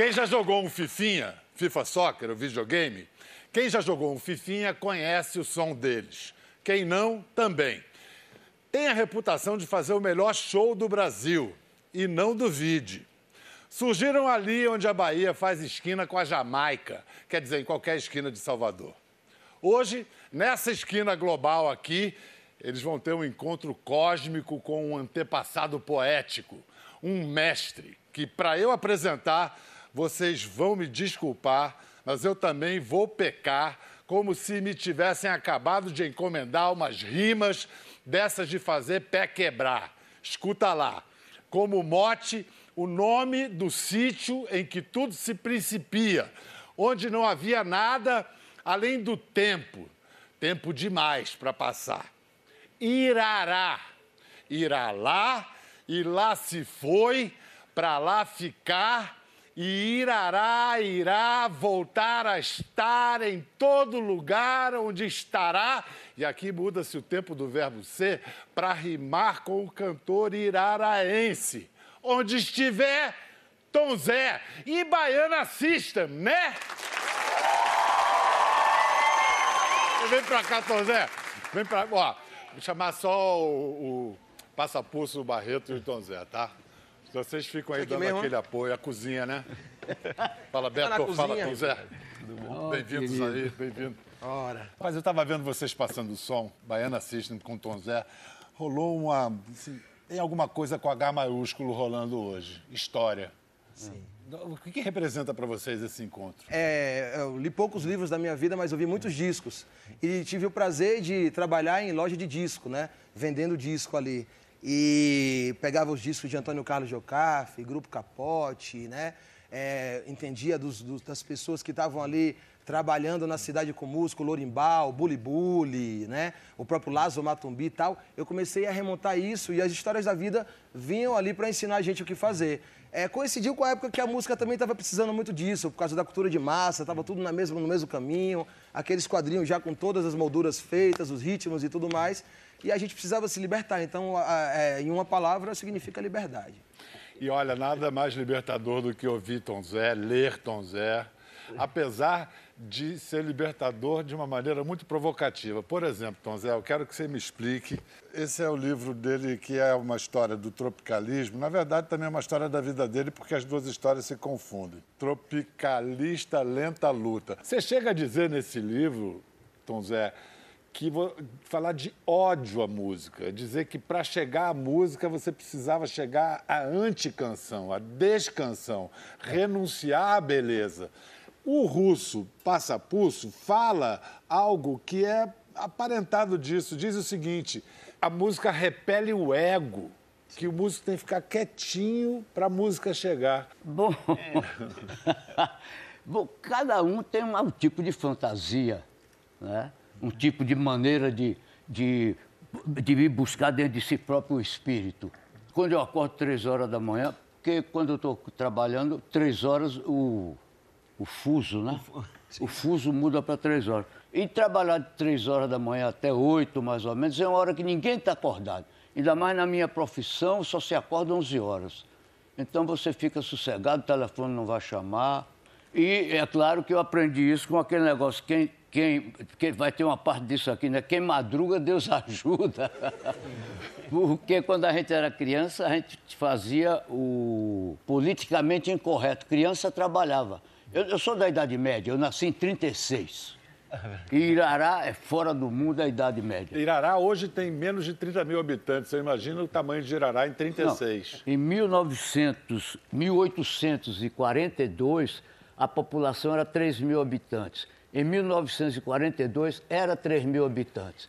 Quem já jogou um Fifinha, FIFA Soccer, o videogame, quem já jogou um Fifinha conhece o som deles. Quem não, também. Tem a reputação de fazer o melhor show do Brasil. E não duvide. Surgiram ali onde a Bahia faz esquina com a Jamaica, quer dizer, em qualquer esquina de Salvador. Hoje, nessa esquina global aqui, eles vão ter um encontro cósmico com um antepassado poético, um mestre, que para eu apresentar, vocês vão me desculpar, mas eu também vou pecar, como se me tivessem acabado de encomendar umas rimas dessas de fazer pé quebrar. Escuta lá. Como mote, o nome do sítio em que tudo se principia, onde não havia nada além do tempo, tempo demais para passar. Irará. Irá lá, e lá se foi, para lá ficar e irá, irá voltar a estar em todo lugar onde estará. E aqui muda-se o tempo do verbo ser para rimar com o cantor iraraense. Onde estiver, Tom Zé e Baiana System, né? Vem pra cá, Tom Zé. Vem pra. Ó, vou chamar só o, o Passapulso, o Barreto e o Tom Zé, tá? Vocês ficam aí dando mesmo? aquele apoio, a cozinha, né? Fala, Beto, tá fala com Zé. Tudo bom? Oh, Bem-vindos aí, bem-vindo. Ora. Mas eu estava vendo vocês passando o som, Baiana System com Tom Zé. Rolou uma. Assim, tem alguma coisa com H maiúsculo rolando hoje. História. Sim. O que, que representa para vocês esse encontro? É, eu li poucos livros da minha vida, mas ouvi muitos discos. E tive o prazer de trabalhar em loja de disco, né? Vendendo disco ali e pegava os discos de Antônio Carlos Jocafe, Grupo Capote, né? É, entendia dos, dos, das pessoas que estavam ali trabalhando na cidade com músico, Lorimbal, Bully, né? O próprio Lázaro Matumbi e tal. Eu comecei a remontar isso e as histórias da vida vinham ali para ensinar a gente o que fazer. É, coincidiu com a época que a música também estava precisando muito disso, por causa da cultura de massa, estava tudo na mesma, no mesmo caminho, aqueles quadrinhos já com todas as molduras feitas, os ritmos e tudo mais e a gente precisava se libertar. Então, é, em uma palavra, significa liberdade. E olha, nada mais libertador do que ouvir Tom Zé, ler Tom Zé, apesar de ser libertador de uma maneira muito provocativa. Por exemplo, Tom Zé, eu quero que você me explique. Esse é o livro dele que é uma história do tropicalismo. Na verdade, também é uma história da vida dele, porque as duas histórias se confundem. Tropicalista Lenta Luta. Você chega a dizer nesse livro, Tom Zé, que vou falar de ódio à música, dizer que para chegar à música você precisava chegar à anticanção, à descanção, renunciar à beleza. O russo Passapulso fala algo que é aparentado disso. Diz o seguinte: a música repele o ego, que o músico tem que ficar quietinho para a música chegar. Bom, Bom, cada um tem um tipo de fantasia, né? Um tipo de maneira de, de, de ir buscar dentro de si próprio o espírito. Quando eu acordo três horas da manhã, porque quando eu estou trabalhando, três horas o, o fuso, né? O fuso muda para três horas. E trabalhar de três horas da manhã até oito, mais ou menos, é uma hora que ninguém está acordado. Ainda mais na minha profissão, só se acorda 11 horas. Então você fica sossegado, o telefone não vai chamar. E é claro que eu aprendi isso com aquele negócio: quem quem, quem vai ter uma parte disso aqui, né? Quem madruga, Deus ajuda. Porque quando a gente era criança, a gente fazia o politicamente incorreto. Criança trabalhava. Eu, eu sou da Idade Média, eu nasci em 36. E Irará é fora do mundo da Idade Média. Irará hoje tem menos de 30 mil habitantes. Você imagina o tamanho de Irará em 36. Não, em 1900, 1842, a população era 3 mil habitantes. Em 1942, era 3 mil habitantes.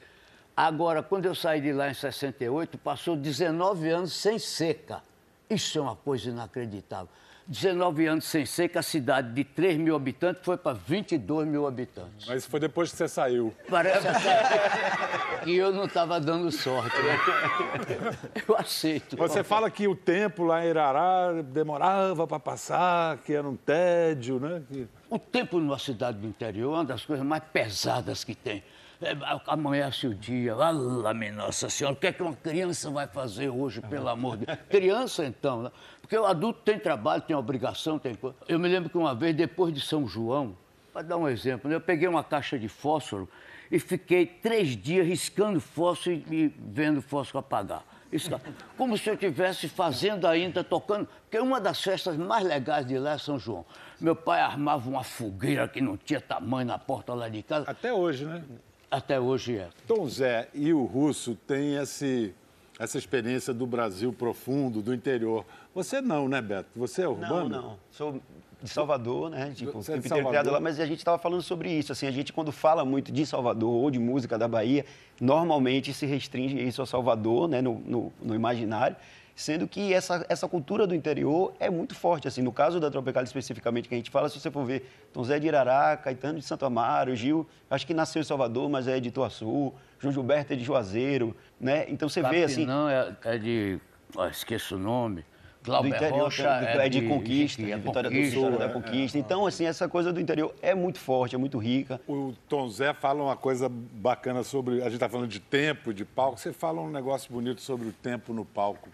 Agora, quando eu saí de lá em 68, passou 19 anos sem seca. Isso é uma coisa inacreditável. 19 anos sem seca, a cidade de 3 mil habitantes foi para 22 mil habitantes. Mas foi depois que você saiu. Parece até que eu não estava dando sorte. Né? Eu aceito. Você fala que o tempo lá em Irará demorava para passar, que era um tédio, né? O tempo numa cidade do interior é uma das coisas mais pesadas que tem. é, amanhece o dia, lá, minha Nossa Senhora, o que é que uma criança vai fazer hoje, pelo amor de Deus? Criança, então, né? Porque o adulto tem trabalho, tem obrigação, tem coisa. Eu me lembro que uma vez, depois de São João, para dar um exemplo, né? eu peguei uma caixa de fósforo e fiquei três dias riscando fósforo e vendo fósforo apagar. Isso, como se eu estivesse fazendo ainda, tocando. Porque uma das festas mais legais de lá é São João. Meu pai armava uma fogueira que não tinha tamanho na porta lá de casa. Até hoje, né? Até hoje é. Tom Zé e o Russo têm esse, essa experiência do Brasil profundo, do interior. Você não, né, Beto? Você é urbano? Não, não. Sou de Salvador, né? Tipo, Você é de Salvador? criado lá, mas a gente estava falando sobre isso. Assim, a gente, quando fala muito de Salvador ou de música da Bahia, normalmente se restringe isso a Salvador, né? No, no, no imaginário. Sendo que essa, essa cultura do interior é muito forte. Assim, no caso da Tropical especificamente que a gente fala, se você for ver Tom Zé de Irará, Caetano de Santo Amaro, Gil, acho que nasceu em Salvador, mas é de Ituaçu, João Gilberto é de Juazeiro, né? Então você vê assim... Não, é, é de. ó, esqueço o nome. do interior, Rocha é, de, conquista, é de Vitória conquista, do Sul, da é. conquista. Então, assim, essa coisa do interior é muito forte, é muito rica. O Tom Zé fala uma coisa bacana sobre. A gente está falando de tempo, de palco. Você fala um negócio bonito sobre o tempo no palco.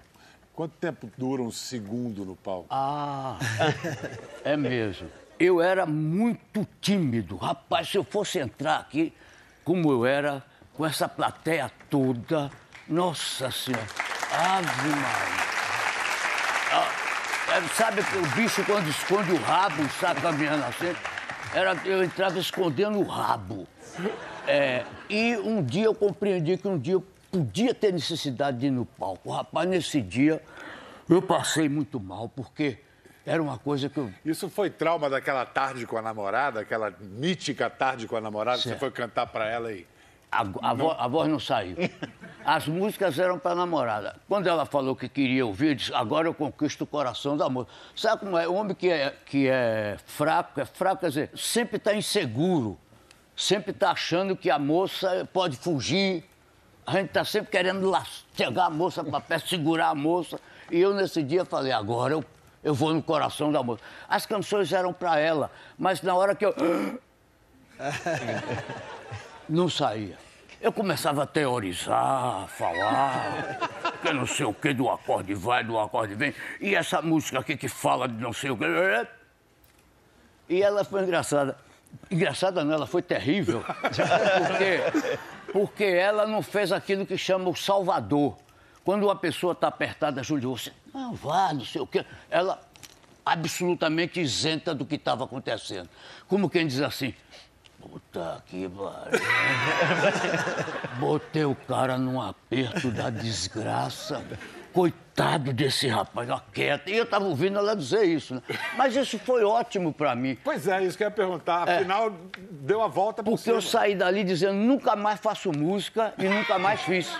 Quanto tempo dura um segundo no palco? Ah, é mesmo. Eu era muito tímido. Rapaz, se eu fosse entrar aqui, como eu era, com essa plateia toda, nossa senhora, ave Maria. Ah, é, sabe que o bicho quando esconde o rabo, está caminhando assim? Era, eu entrava escondendo o rabo. É, e um dia eu compreendi que um dia eu podia ter necessidade de ir no palco. Rapaz, nesse dia eu passei muito mal, porque era uma coisa que eu. Isso foi trauma daquela tarde com a namorada, aquela mítica tarde com a namorada, que você Certo. foi cantar para ela aí. A, a, vo- a voz não saiu. As músicas eram para namorada. Quando ela falou que queria ouvir, eu disse, agora eu conquisto o coração da moça. Sabe como é? O homem que é, que é fraco, é fraco, quer dizer, sempre está inseguro. Sempre está achando que a moça pode fugir. A gente está sempre querendo chegar a moça para perto, segurar a moça. E eu, nesse dia, falei, agora eu, eu vou no coração da moça. As canções eram para ela, mas na hora que eu... não saía. Eu começava a teorizar, a falar, que não sei o que do acorde vai, do acorde vem, e essa música aqui que fala de não sei o que. E ela foi engraçada. Engraçada não, ela foi terrível. Porque, porque ela não fez aquilo que chama o salvador. Quando uma pessoa está apertada de você, não vá, não sei o quê. Ela absolutamente isenta do que estava acontecendo. Como quem diz assim, puta que pariu. Botei o cara num aperto da desgraça. Coitado desse rapaz, ó, quieto. E eu estava ouvindo ela dizer isso, né? Mas isso foi ótimo para mim. Pois é, isso que eu ia perguntar. Afinal, deu a volta por Porque eu cima. saí dali dizendo, nunca mais faço música e nunca mais fiz.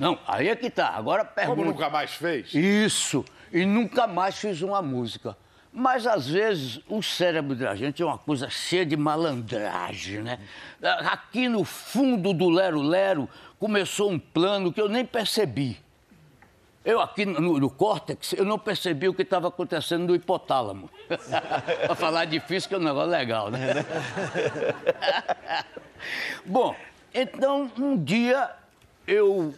Não, aí é que tá. Agora pergunta. Como nunca mais fez? Isso. E nunca mais fiz uma música. Mas, às vezes, o cérebro da gente é uma coisa cheia de malandragem, né? Aqui no fundo do Lero Lero começou um plano que eu nem percebi. Eu aqui no, no córtex, eu não percebi o que estava acontecendo no hipotálamo. Para falar difícil, que é um negócio legal, né? Bom, então um dia eu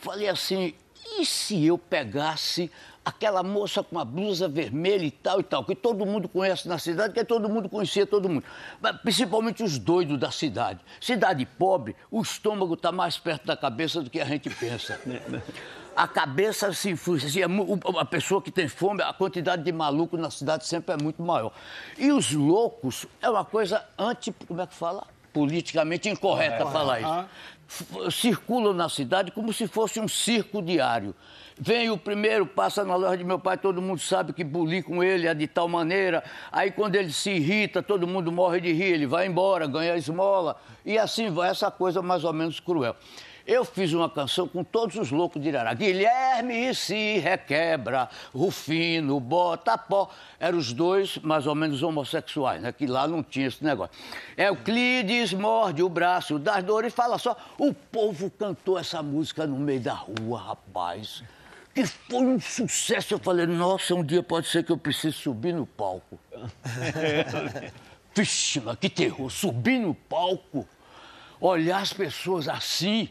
falei assim, e se eu pegasse aquela moça com a blusa vermelha e tal e tal, que todo mundo conhece na cidade, que todo mundo conhecia todo mundo, mas principalmente os doidos da cidade. Cidade pobre, o estômago está mais perto da cabeça do que a gente pensa. A cabeça se influencia, mu- a pessoa que tem fome, a quantidade de maluco na cidade sempre é muito maior. E os loucos é uma coisa anti, como é que fala? Politicamente incorreta falar isso. Circulam na cidade como se fosse um circo diário. Vem o primeiro, passa na loja de meu pai, todo mundo sabe que bulir com ele é de tal maneira. Aí quando ele se irrita, todo mundo morre de rir, ele vai embora, ganha esmola. E assim vai essa coisa mais ou menos cruel. Eu fiz uma canção com todos os loucos de Irará. Guilherme se requebra, Rufino, bota pó. Eram os dois mais ou menos homossexuais, né? Que lá não tinha esse negócio. Euclides morde o braço das dores e fala só. O povo cantou essa música no meio da rua, rapaz. Que foi um sucesso. Eu falei, nossa, um dia pode ser que eu precise subir no palco. Vixe, mas que terror, subir no palco olhar as pessoas assim,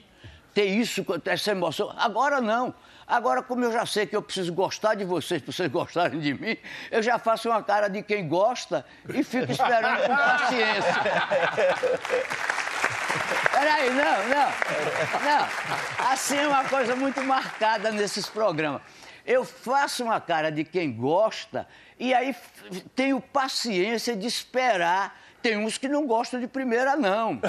ter isso, essa emoção. Agora não. Agora, como eu já sei que eu preciso gostar de vocês para vocês gostarem de mim, eu já faço uma cara de quem gosta e fico esperando com paciência. Peraí, não, não. Não. Assim é uma coisa muito marcada nesses programas. Eu faço uma cara de quem gosta e aí tenho paciência de esperar. Tem uns que não gostam de primeira, não.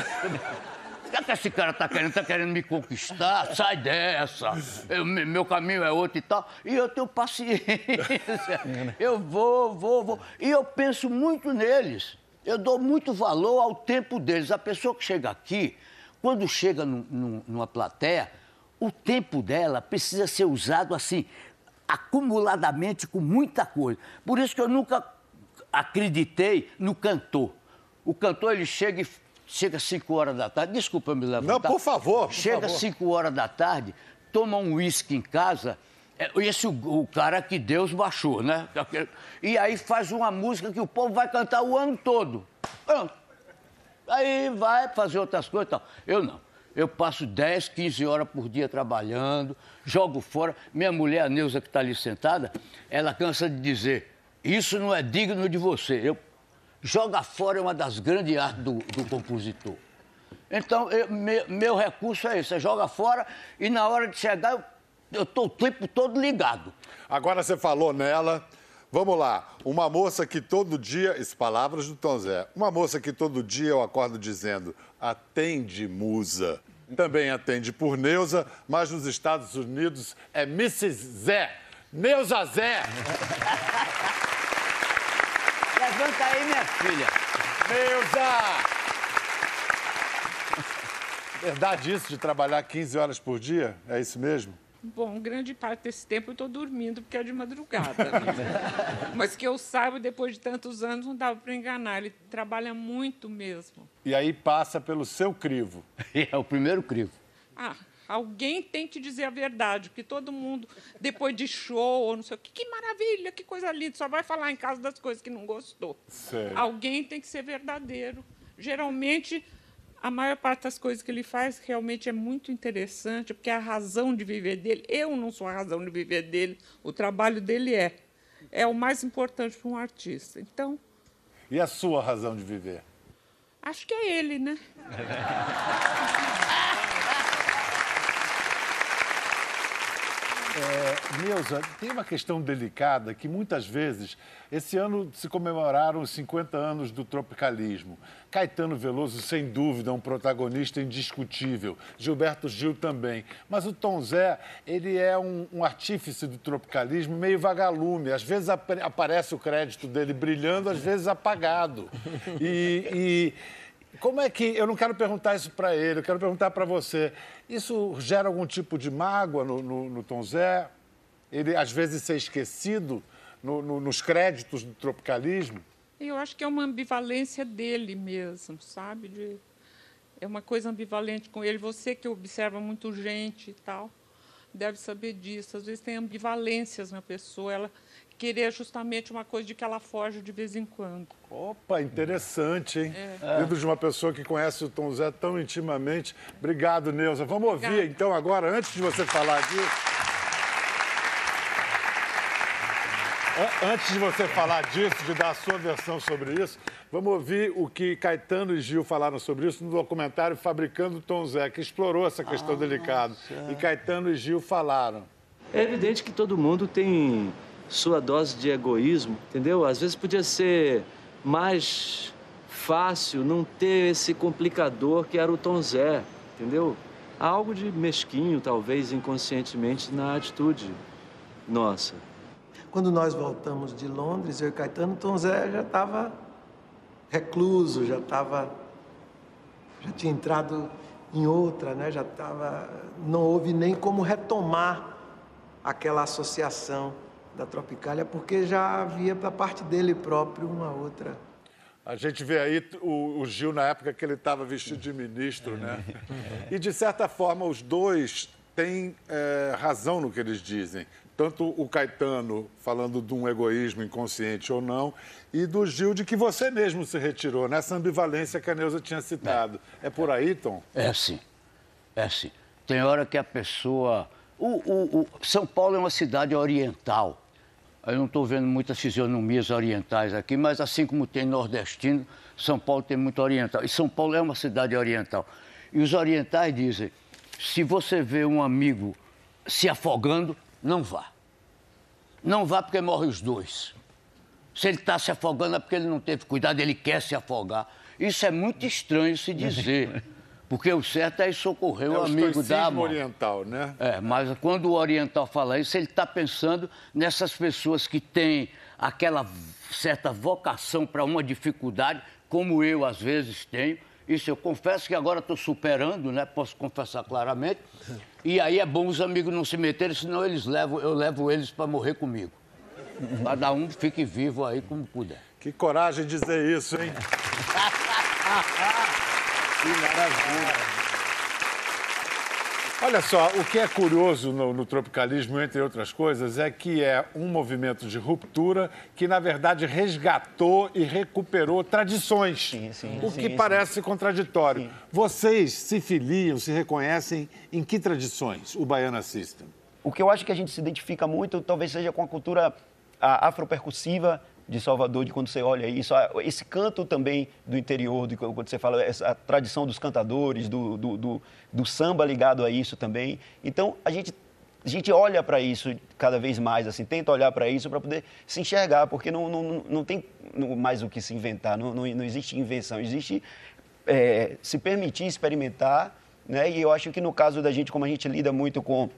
O que esse cara tá querendo? Tá querendo me conquistar? Sai dessa. Eu, meu caminho é outro e tal. E eu tenho paciência. Eu vou, vou, vou. E eu penso muito neles. Eu dou muito valor ao tempo deles. A pessoa que chega aqui, quando chega numa plateia, o tempo dela precisa ser usado assim, acumuladamente com muita coisa. Por isso que eu nunca acreditei no cantor. O cantor, ele chega e chega às 5 horas da tarde, desculpa me levantar. Não, por favor. Por chega às 5 horas da tarde, toma um uísque em casa, é, esse o, o, cara que Deus baixou, né? E aí faz uma música que o povo vai cantar o ano todo. Pronto. Aí vai fazer outras coisas e tal. Eu não. Eu passo 10, 15 horas por dia trabalhando, jogo fora. Minha mulher, a Neuza, que está ali sentada, ela cansa de dizer: Isso não é digno de você. Eu Joga fora é uma das grandes artes do, do compositor. Então, eu, meu, meu, recurso é esse, é joga fora e na hora de chegar eu estou o tempo todo ligado. Agora você falou nela, vamos lá. Uma moça que todo dia, essas palavras do Tom Zé, uma moça que todo dia eu acordo dizendo, atende musa. Também atende por Neuza, mas nos Estados Unidos é Mrs. Zé. Neuza Zé. Levanta aí, minha filha. Neuza! Verdade isso de trabalhar 15 horas por dia? É isso mesmo? Bom, grande parte desse tempo eu estou dormindo porque é de madrugada. Né? Mas que eu saiba, depois de tantos anos, não dava para enganar. Ele trabalha muito mesmo. E aí passa pelo seu crivo. É o primeiro crivo. Ah, Alguém tem que dizer a verdade, porque todo mundo, depois de show, ou não sei o que, que maravilha, que coisa linda, só vai falar em casa das coisas que não gostou. Sério? Alguém tem que ser verdadeiro. Geralmente, a maior parte das coisas que ele faz realmente é muito interessante, porque é a razão de viver dele. Eu não sou a razão de viver dele, o trabalho dele é. É o mais importante para um artista. Então. E a sua razão de viver? Acho que é ele, né? É, Neuza, tem uma questão delicada que muitas vezes, esse ano se comemoraram os 50 anos do tropicalismo. Caetano Veloso, sem dúvida, é um protagonista indiscutível. Gilberto Gil também. Mas o Tom Zé, ele é um, um artífice do tropicalismo meio vagalume. Às vezes ap aparece o crédito dele brilhando, às vezes apagado. e... e como é que. Eu não quero perguntar isso para ele, eu quero perguntar para você. Isso gera algum tipo de mágoa no, no, no Tom Zé? Ele, às vezes, ser esquecido no, no, nos créditos do tropicalismo? Eu acho que é uma ambivalência dele mesmo, sabe? De, é uma coisa ambivalente com ele. Você que observa muito gente e tal, deve saber disso. Às vezes tem ambivalências na pessoa. Ela querer justamente uma coisa de que ela foge de vez em quando. Opa, interessante, hein? É. Vindo de uma pessoa que conhece o Tom Zé tão intimamente. Obrigado, Neuza. Vamos ouvir, Obrigada. então, agora, antes de você falar disso... Antes de você falar disso, de dar a sua versão sobre isso, vamos ouvir o que Caetano e Gil falaram sobre isso no documentário Fabricando Tom Zé, que explorou essa questão ah, delicada. E Caetano e Gil falaram. É evidente que todo mundo tem sua dose de egoísmo, entendeu? Às vezes podia ser mais fácil não ter esse complicador que era o Tom Zé, entendeu? Há algo de mesquinho, talvez inconscientemente, na atitude nossa. Quando nós voltamos de Londres, eu e Caetano, Tom Zé já estava recluso, já estava. já tinha entrado em outra, né? Já estava. não houve nem como retomar aquela associação da Tropicália, porque já havia da parte dele próprio uma outra. A gente vê aí o, o Gil na época que ele estava vestido de ministro, né? E de certa forma os dois têm é, razão no que eles dizem. tanto o Caetano falando de um egoísmo inconsciente ou não, e do Gil de que você mesmo se retirou, nessa ambivalência que a Neuza tinha citado. É, por aí, Tom? É sim, é sim. Tem hora que a pessoa. O, o, o... São Paulo é uma cidade oriental. Eu não estou vendo muitas fisionomias orientais aqui, mas assim como tem nordestino, São Paulo tem muito oriental. E São Paulo é uma cidade oriental. E os orientais dizem: se você vê um amigo se afogando, não vá. Não vá porque morre os dois. Se ele está se afogando é porque ele não teve cuidado, ele quer se afogar. Isso é muito estranho se dizer. Porque o certo é socorrer é o amigo da mão. oriental, né? É, mas quando o oriental fala isso, ele está pensando nessas pessoas que têm aquela certa vocação para uma dificuldade, como eu às vezes tenho. Isso eu confesso que agora estou superando, né? Posso confessar claramente. E aí é bom os amigos não se meterem, senão eles levam, eu levo eles para morrer comigo. Cada um fique vivo aí como puder. Que coragem dizer isso, hein? que maravilha. Olha só, o que é curioso no, no, tropicalismo, entre outras coisas, é que é um movimento de ruptura que, na verdade, resgatou e recuperou tradições. Sim, sim, o que sim, parece contraditório. Vocês se filiam, se reconhecem em que tradições o Baiana System? O que eu acho que a gente se identifica muito, talvez seja com a cultura afropercussiva de Salvador, de quando você olha isso, esse canto também do interior, de quando você fala essa tradição dos cantadores, do, do, do, do samba ligado a isso também. Então, a gente, a gente olha para isso cada vez mais, assim, tenta olhar para isso para poder se enxergar, porque não, não, não tem mais o que se inventar, não, não, não existe invenção, existe é, se permitir experimentar, né? e eu acho que no caso da gente, como a gente lida muito com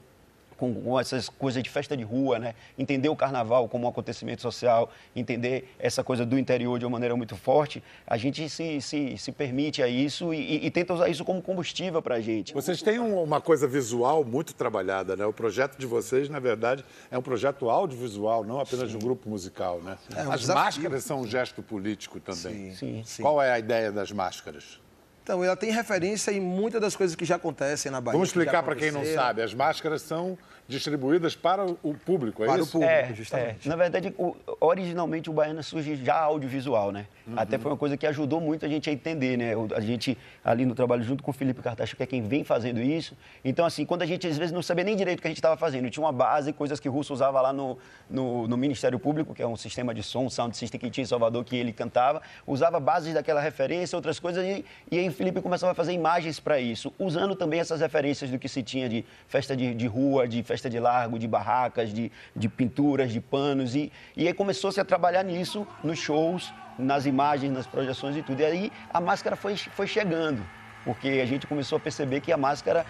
com, com, essas coisas de festa de rua, né? Entender o carnaval como um acontecimento social, entender essa coisa do interior de uma maneira muito forte, a gente se, se, se permite a isso e, e, tenta usar isso como combustível para a gente. Vocês têm uma coisa visual muito trabalhada, né? O projeto de vocês, na verdade, é um projeto audiovisual, não apenas sim. de um grupo musical, né? É um As desafio. máscaras são um gesto político também. Sim, sim. Qual é a ideia das máscaras? Então, ela tem referência em muitas das coisas que já acontecem na Bahia. Vamos explicar para quem não sabe. As máscaras são distribuídas para o público, é para isso? Para o público, é, justamente. É. Na verdade, o, originalmente o Baiana surge já audiovisual, né? Uhum. Até foi uma coisa que ajudou muito a gente a entender, né? A gente, ali no trabalho junto com o Felipe Cartacho, que é quem vem fazendo isso. Então, assim, quando a gente às vezes não sabia nem direito o que a gente estava fazendo, tinha uma base, coisas que o Russo usava lá no, no, no, Ministério Público, que é um sistema de som, sound system que tinha em Salvador, que ele cantava, usava bases daquela referência, outras coisas, e, e aí o Felipe começava a fazer imagens para isso, usando também essas referências do que se tinha de festa de, de rua, de festa de largo, de barracas, de, de pinturas, de panos. E, e aí começou-se a trabalhar nisso nos shows, nas imagens, nas projeções e tudo. E aí a máscara foi, foi chegando, porque a gente começou a perceber que a máscara,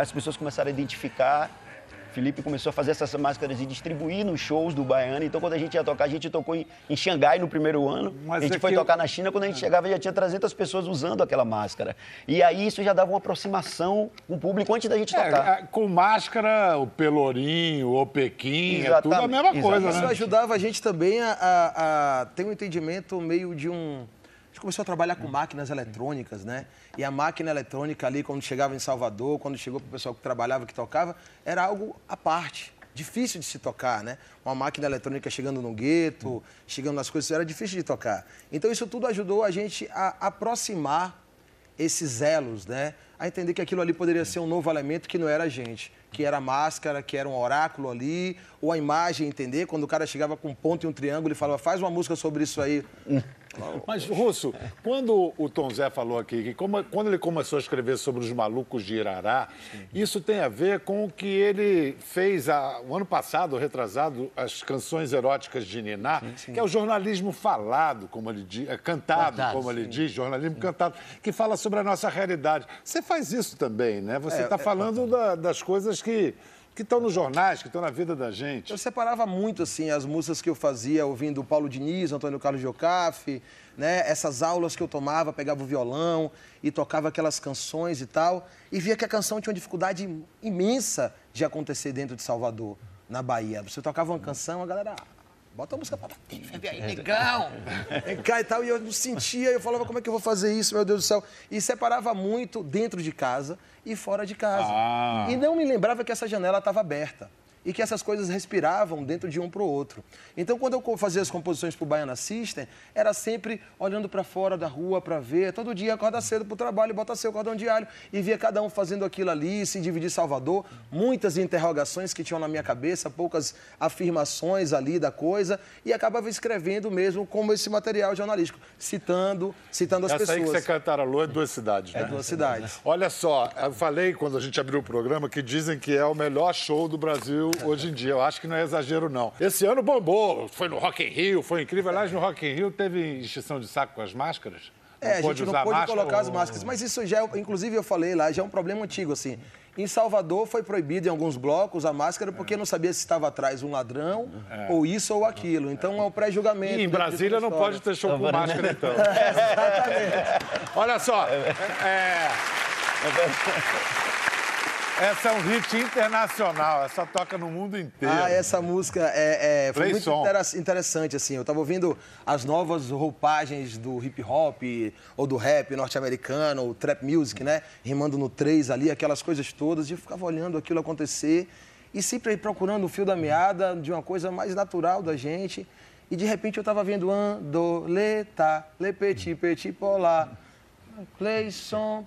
as pessoas começaram a identificar Felipe começou a fazer essas máscaras e distribuir nos shows do Baiano. Então, quando a gente ia tocar, a gente tocou em, em Xangai no primeiro ano. Mas a gente é foi tocar eu... na China, quando a gente chegava já tinha 300 pessoas usando aquela máscara. E aí isso já dava uma aproximação com o público antes da gente é, tocar. É, com máscara, o Pelourinho, o Pequim, é tudo a mesma Exatamente. coisa, né? Isso ajudava a gente também a, a, a ter um entendimento meio de um gente começou a trabalhar com máquinas eletrônicas, né? E a máquina eletrônica ali, quando chegava em Salvador, quando chegou para o pessoal que trabalhava, que tocava, era algo à parte. Difícil de se tocar, né? Uma máquina eletrônica chegando no gueto, chegando nas coisas, era difícil de tocar. Então, isso tudo ajudou a gente a aproximar esses elos, né? A entender que aquilo ali poderia ser um novo elemento que não era a gente, que era a máscara, que era um oráculo ali, ou a imagem, entender? Quando o cara chegava com um ponto e um triângulo e falava, faz uma música sobre isso aí. Mas, Russo, quando o Tom Zé falou aqui, que como, quando ele começou a escrever sobre os malucos de Irará, sim. isso tem a ver com o que ele fez a, o ano passado, retrasado, as canções eróticas de Niná, sim, sim. que é o jornalismo falado, como ele diz, é cantado, cantado como ele diz, jornalismo cantado, que fala sobre a nossa realidade. Você faz isso também, né? Você está é, é, falando da, das coisas que que estão nos jornais, que estão na vida da gente. Eu separava muito, assim, as músicas que eu fazia ouvindo Paulo Diniz, Antônio Carlos Jocafe, né? Essas aulas que eu tomava, pegava o violão e tocava aquelas canções e tal, e via que a canção tinha uma dificuldade imensa de acontecer dentro de Salvador, na Bahia. Você tocava uma canção, a galera, Bota a música pra bater, aí, negão. Vem cá e tal. E eu não sentia, eu falava, como é que eu vou fazer isso, meu Deus do céu? E separava muito dentro de casa e fora de casa. Ah. E não me lembrava que essa janela estava aberta. E que essas coisas respiravam dentro de um para o outro. Então, quando eu fazia as composições para o Baiana System, era sempre olhando para fora da rua para ver. Todo dia acorda cedo para o trabalho, bota seu cordão de alho e via cada um fazendo aquilo ali, se dividir Salvador. Muitas interrogações que tinham na minha cabeça, poucas afirmações ali da coisa e acabava escrevendo mesmo como esse material jornalístico, citando, citando as Essa pessoas. aí que você cantarolou é duas cidades, né? É duas cidades. Olha só, eu falei quando a gente abriu o programa que dizem que é o melhor show do Brasil hoje em dia. Eu acho que não é exagero, não. Esse ano bombou, foi no Rock in Rio, foi incrível. Aliás, no Rock in Rio teve extinção de saco com as máscaras. É, a pôde gente não pôde máscara colocar as máscaras, mas isso já, é- inclusive eu falei lá, já é um problema antigo, assim. Em Salvador foi proibido em alguns blocos a máscara porque não sabia se estava atrás um ladrão, ou isso ou aquilo. Então é um pré-julgamento. E em dentro Brasília não pode ter show com né? máscara, então. Exatamente. Olha só, é... Essa é um hit internacional, essa toca no mundo inteiro. Ah, essa música é, é- foi muito som. intera- interessante, assim. Eu estava ouvindo as novas roupagens do hip hop ou do rap norte-americano, o trap music, né? Rimando no 3 ali, aquelas coisas todas. E eu ficava olhando aquilo acontecer e sempre procurando o fio da meada de uma coisa mais natural da gente. E de repente eu estava vendo andoleta, le petit, petit polar.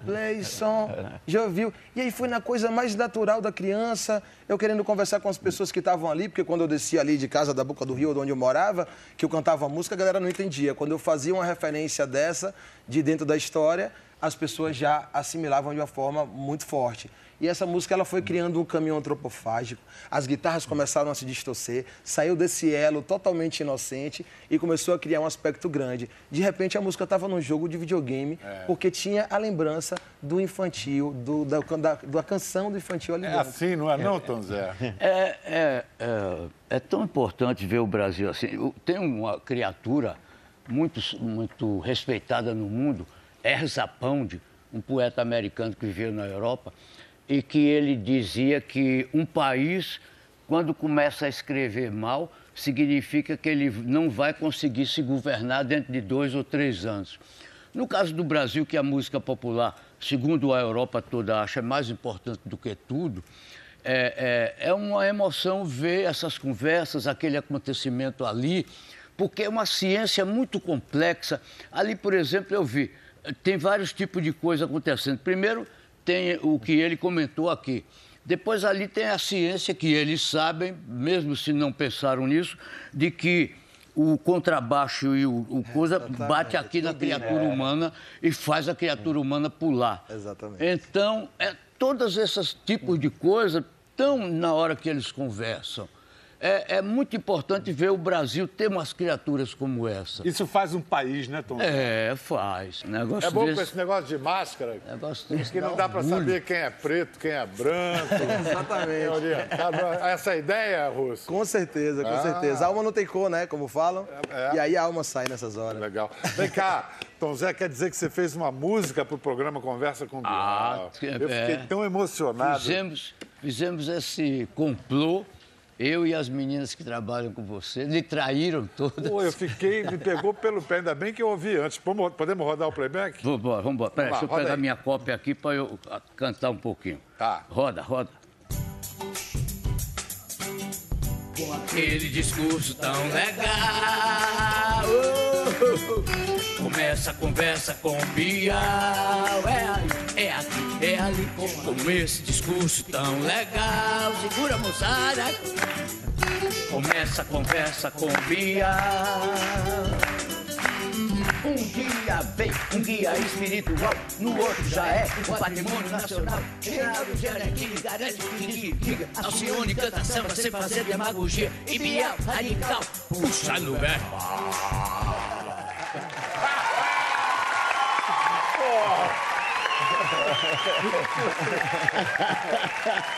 Play som. Já ouviu? E aí foi na coisa mais natural da criança, eu querendo conversar com as pessoas que estavam ali, porque quando eu descia ali de casa da Boca do Rio, de onde eu morava, que eu cantava música, a galera não entendia. Quando eu fazia uma referência dessa, de dentro da história, as pessoas já assimilavam de uma forma muito forte. E essa música ela foi criando um caminho antropofágico. As guitarras começaram a se distorcer, saiu desse elo totalmente inocente e começou a criar um aspecto grande. De repente a música estava num jogo de videogame, porque tinha a lembrança do infantil, do, da, da, da canção do infantil ali É dentro. assim, não é não, Tom Zé? É, é, é, é tão importante ver o Brasil assim. Tem uma criatura muito, muito respeitada no mundo, Erza Pound, um poeta americano que viveu na Europa, e que ele dizia que um país, quando começa a escrever mal, significa que ele não vai conseguir se governar dentro de dois ou três anos. No caso do Brasil, que a música popular, segundo a Europa toda acha mais importante do que tudo, é, é, é uma emoção ver essas conversas, aquele acontecimento ali, porque é uma ciência muito complexa. Ali, por exemplo, eu vi, tem vários tipos de coisa acontecendo. Primeiro, tem o que ele comentou aqui. Depois, ali tem a ciência que eles sabem, mesmo se não pensaram nisso, de que o contrabaixo e o, o coisa bate aqui na criatura humana e faz a criatura humana pular. Exatamente. Então, é, todos esses tipos de coisa estão na hora que eles conversam. É, é muito importante ver o Brasil ter umas criaturas como essa. Isso faz um país, né, Tom? Zé? É, faz. Negócio É bom com desse, esse negócio de máscara, negócio desse que não dá pra orgulho. saber quem é preto, quem é branco. Exatamente. Orientado. Essa é a ideia, Russo? Com certeza, com Ah. certeza. A alma não tem cor, né? Como falam. É. E aí a alma sai nessas horas. Legal. Vem cá, Tom Zé, quer dizer que você fez uma música pro programa Conversa com Bial. Ah, Eu é. fiquei tão emocionado. Fizemos, fizemos esse complô, eu e as meninas que trabalham com você, lhe traíram todas. Pô, eu fiquei, me pegou pelo pé, ainda bem que eu ouvi antes. Podemos podemos rodar o playback? Vamos embora, vamos embora. Peraí, deixa eu pegar aí. minha cópia aqui para eu cantar um pouquinho. Tá. Roda, roda. Com aquele discurso tão legal. oh, Começa a conversa com o Bial. É ali, é aqui, é ali. Com esse discurso tão legal. Segura, moçada. Começa a conversa com o Bial. Um dia vem um guia espiritual, no outro já é o patrimônio nacional. Reinaldo Giannettini garante que diga, Alcione canta samba sem fazer demagogia. E Biel radical, puxa no Oh.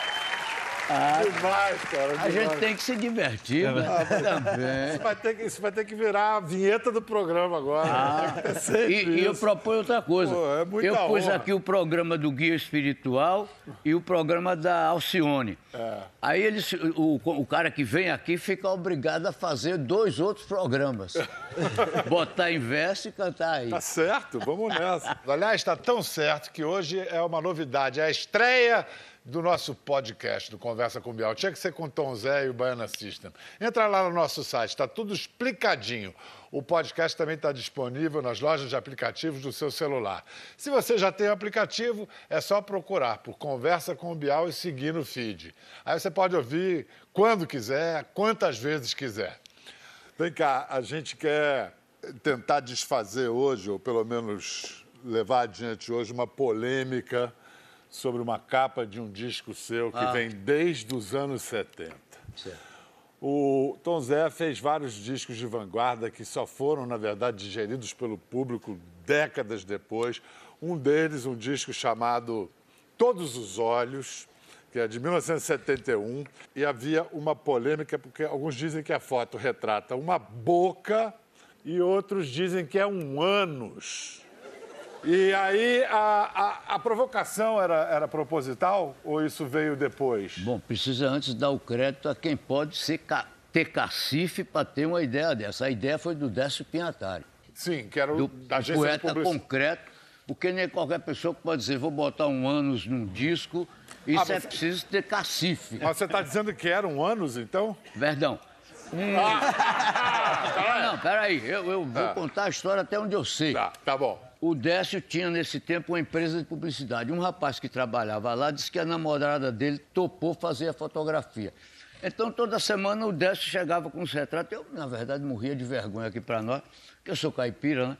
verbo. Demais, cara. A gente demais. tem que se divertir, né? Também. Isso vai, ter que, isso vai ter que virar a vinheta do programa agora. Ter sempre E, e eu proponho outra coisa. Pô, é eu pus honra. aqui o programa do Guia Espiritual e o programa da Alcione. É. Aí eles, o, o cara que vem aqui fica obrigado a fazer dois outros programas. Botar em verso e cantar aí. Tá certo, vamos nessa. Aliás, está tão certo que hoje é uma novidade. É a estreia do nosso podcast do Conversa com Bial. Tinha que ser com o Tom Zé e o Baiana System. Entra lá no nosso site, está tudo explicadinho. O podcast também está disponível nas lojas de aplicativos do seu celular. Se você já tem o aplicativo, é só procurar por Conversa com o Bial e seguir no feed. Aí você pode ouvir quando quiser, quantas vezes quiser. Vem cá, a gente quer tentar desfazer hoje, ou pelo menos levar adiante hoje, uma polêmica sobre uma capa de um disco seu que Ah. vem desde os anos 70. Certo. O Tom Zé fez vários discos de vanguarda que só foram, na verdade, digeridos pelo público décadas depois. Um deles, um disco chamado Todos os Olhos, que é de 1971, e havia uma polêmica, porque alguns dizem que a foto retrata uma boca e outros dizem que é um ânus. E aí, a, a, a provocação era, era proposital ou isso veio depois? Bom, precisa antes dar o crédito a quem pode ser ter cacife para ter uma ideia dessa. A ideia foi do Décio Pinhatari, Sim, que era o do agência de poeta publicidade. concreto, porque nem qualquer pessoa que pode dizer vou botar um ânus num disco, isso Ah, é mas- preciso ter cacife. Mas você está dizendo que eram anos, então? Verdão. Ah, Não, peraí, eu, eu vou contar a história até onde eu sei. Tá, tá bom. O Décio tinha nesse tempo uma empresa de publicidade. Um rapaz que trabalhava lá disse que a namorada dele topou fazer a fotografia. Então, toda semana o Décio chegava com os retratos. Eu, na verdade, morria de vergonha aqui para nós, porque eu sou caipira, né?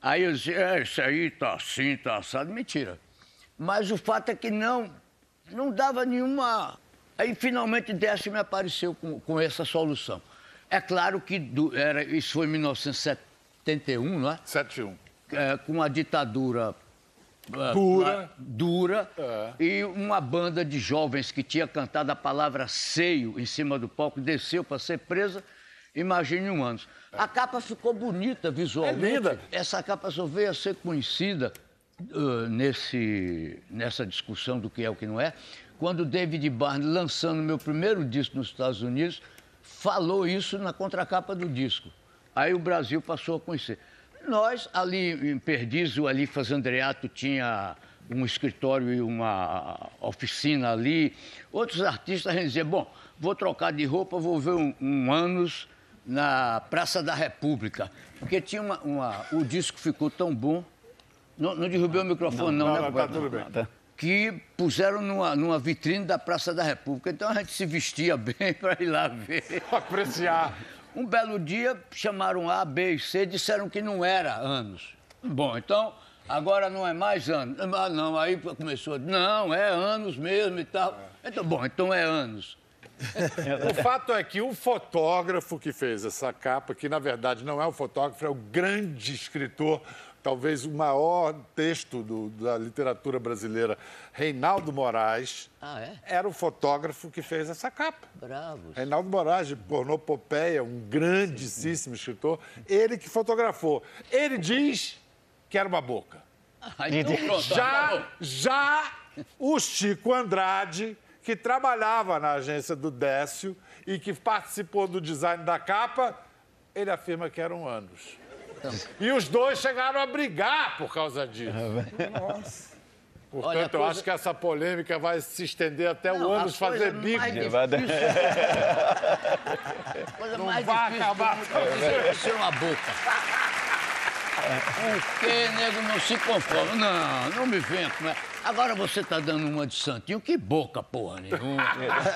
Aí eu dizia, é, isso aí tá assim, tá assado. Mentira. Mas o fato é que não, não dava nenhuma. Aí, finalmente, Décio me apareceu com, com essa solução. É claro que do- era, isso foi em 1971, não é? 7-1. É, com a ditadura é, Dura. dura É. e uma banda de jovens que tinha cantado a palavra seio em cima do palco desceu para ser presa. Imagine um ano. A capa ficou bonita visualmente. É linda. Essa capa só veio a ser conhecida ah, nesse, nessa discussão do que é o que não é, quando David Barnes, lançando meu primeiro disco nos Estados Unidos, falou isso na contracapa do disco. Aí o Brasil passou a conhecer. Nós, ali em Perdizes, o Ali Fazandreato tinha um escritório e uma oficina ali. Outros artistas a gente dizia, bom, vou trocar de roupa, vou ver um, um Anos na Praça da República. Porque tinha uma, uma- o disco ficou tão bom. Não, não derrubei o microfone, não, Não, né? não, tá tudo bem. que puseram numa, numa vitrine da Praça da República. Então a gente se vestia bem para ir lá ver. Apreciar. Um belo dia chamaram A, B e C, disseram que não era anos. Bom, então agora não é mais anos. Ah, não, aí começou, não, é anos mesmo e tal. Então, bom, então é anos. O fato é que o fotógrafo que fez essa capa, que na verdade não é o fotógrafo, é o grande escritor, talvez o maior texto do- da literatura brasileira, Reinaldo Moraes, Ah, é? era o fotógrafo que fez essa capa. Bravos. Reinaldo Moraes, de Pornopopeia, um grandíssimo escritor, ele que fotografou. Ele diz que era uma boca. Ah, então pronto, Já, já o Chico Andrade, que trabalhava na agência do Décio e que participou do design da capa, ele afirma que eram anos. E os dois chegaram a brigar por causa disso. Portanto, Olha, eu coisa- acho que essa polêmica vai se estender até Não, o ânus fazer bico. coisa Não mais vai difícil acabar. é ser uma boca. Porque, nego, não se conforma. Não, não me venha com essa. Agora você tá dando uma de santinho. Que boca, porra nenhuma.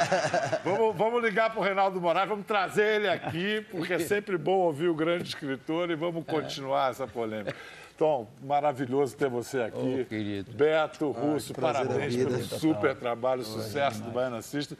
Vamos, vamos ligar para o Reinaldo Moraes, vamos trazer ele aqui, porque é sempre bom ouvir o grande escritor e vamos continuar essa polêmica. Tom, maravilhoso ter você aqui. Ô, querido. Beto, Russo, é parabéns pelo super trabalho, sucesso do Baiana System.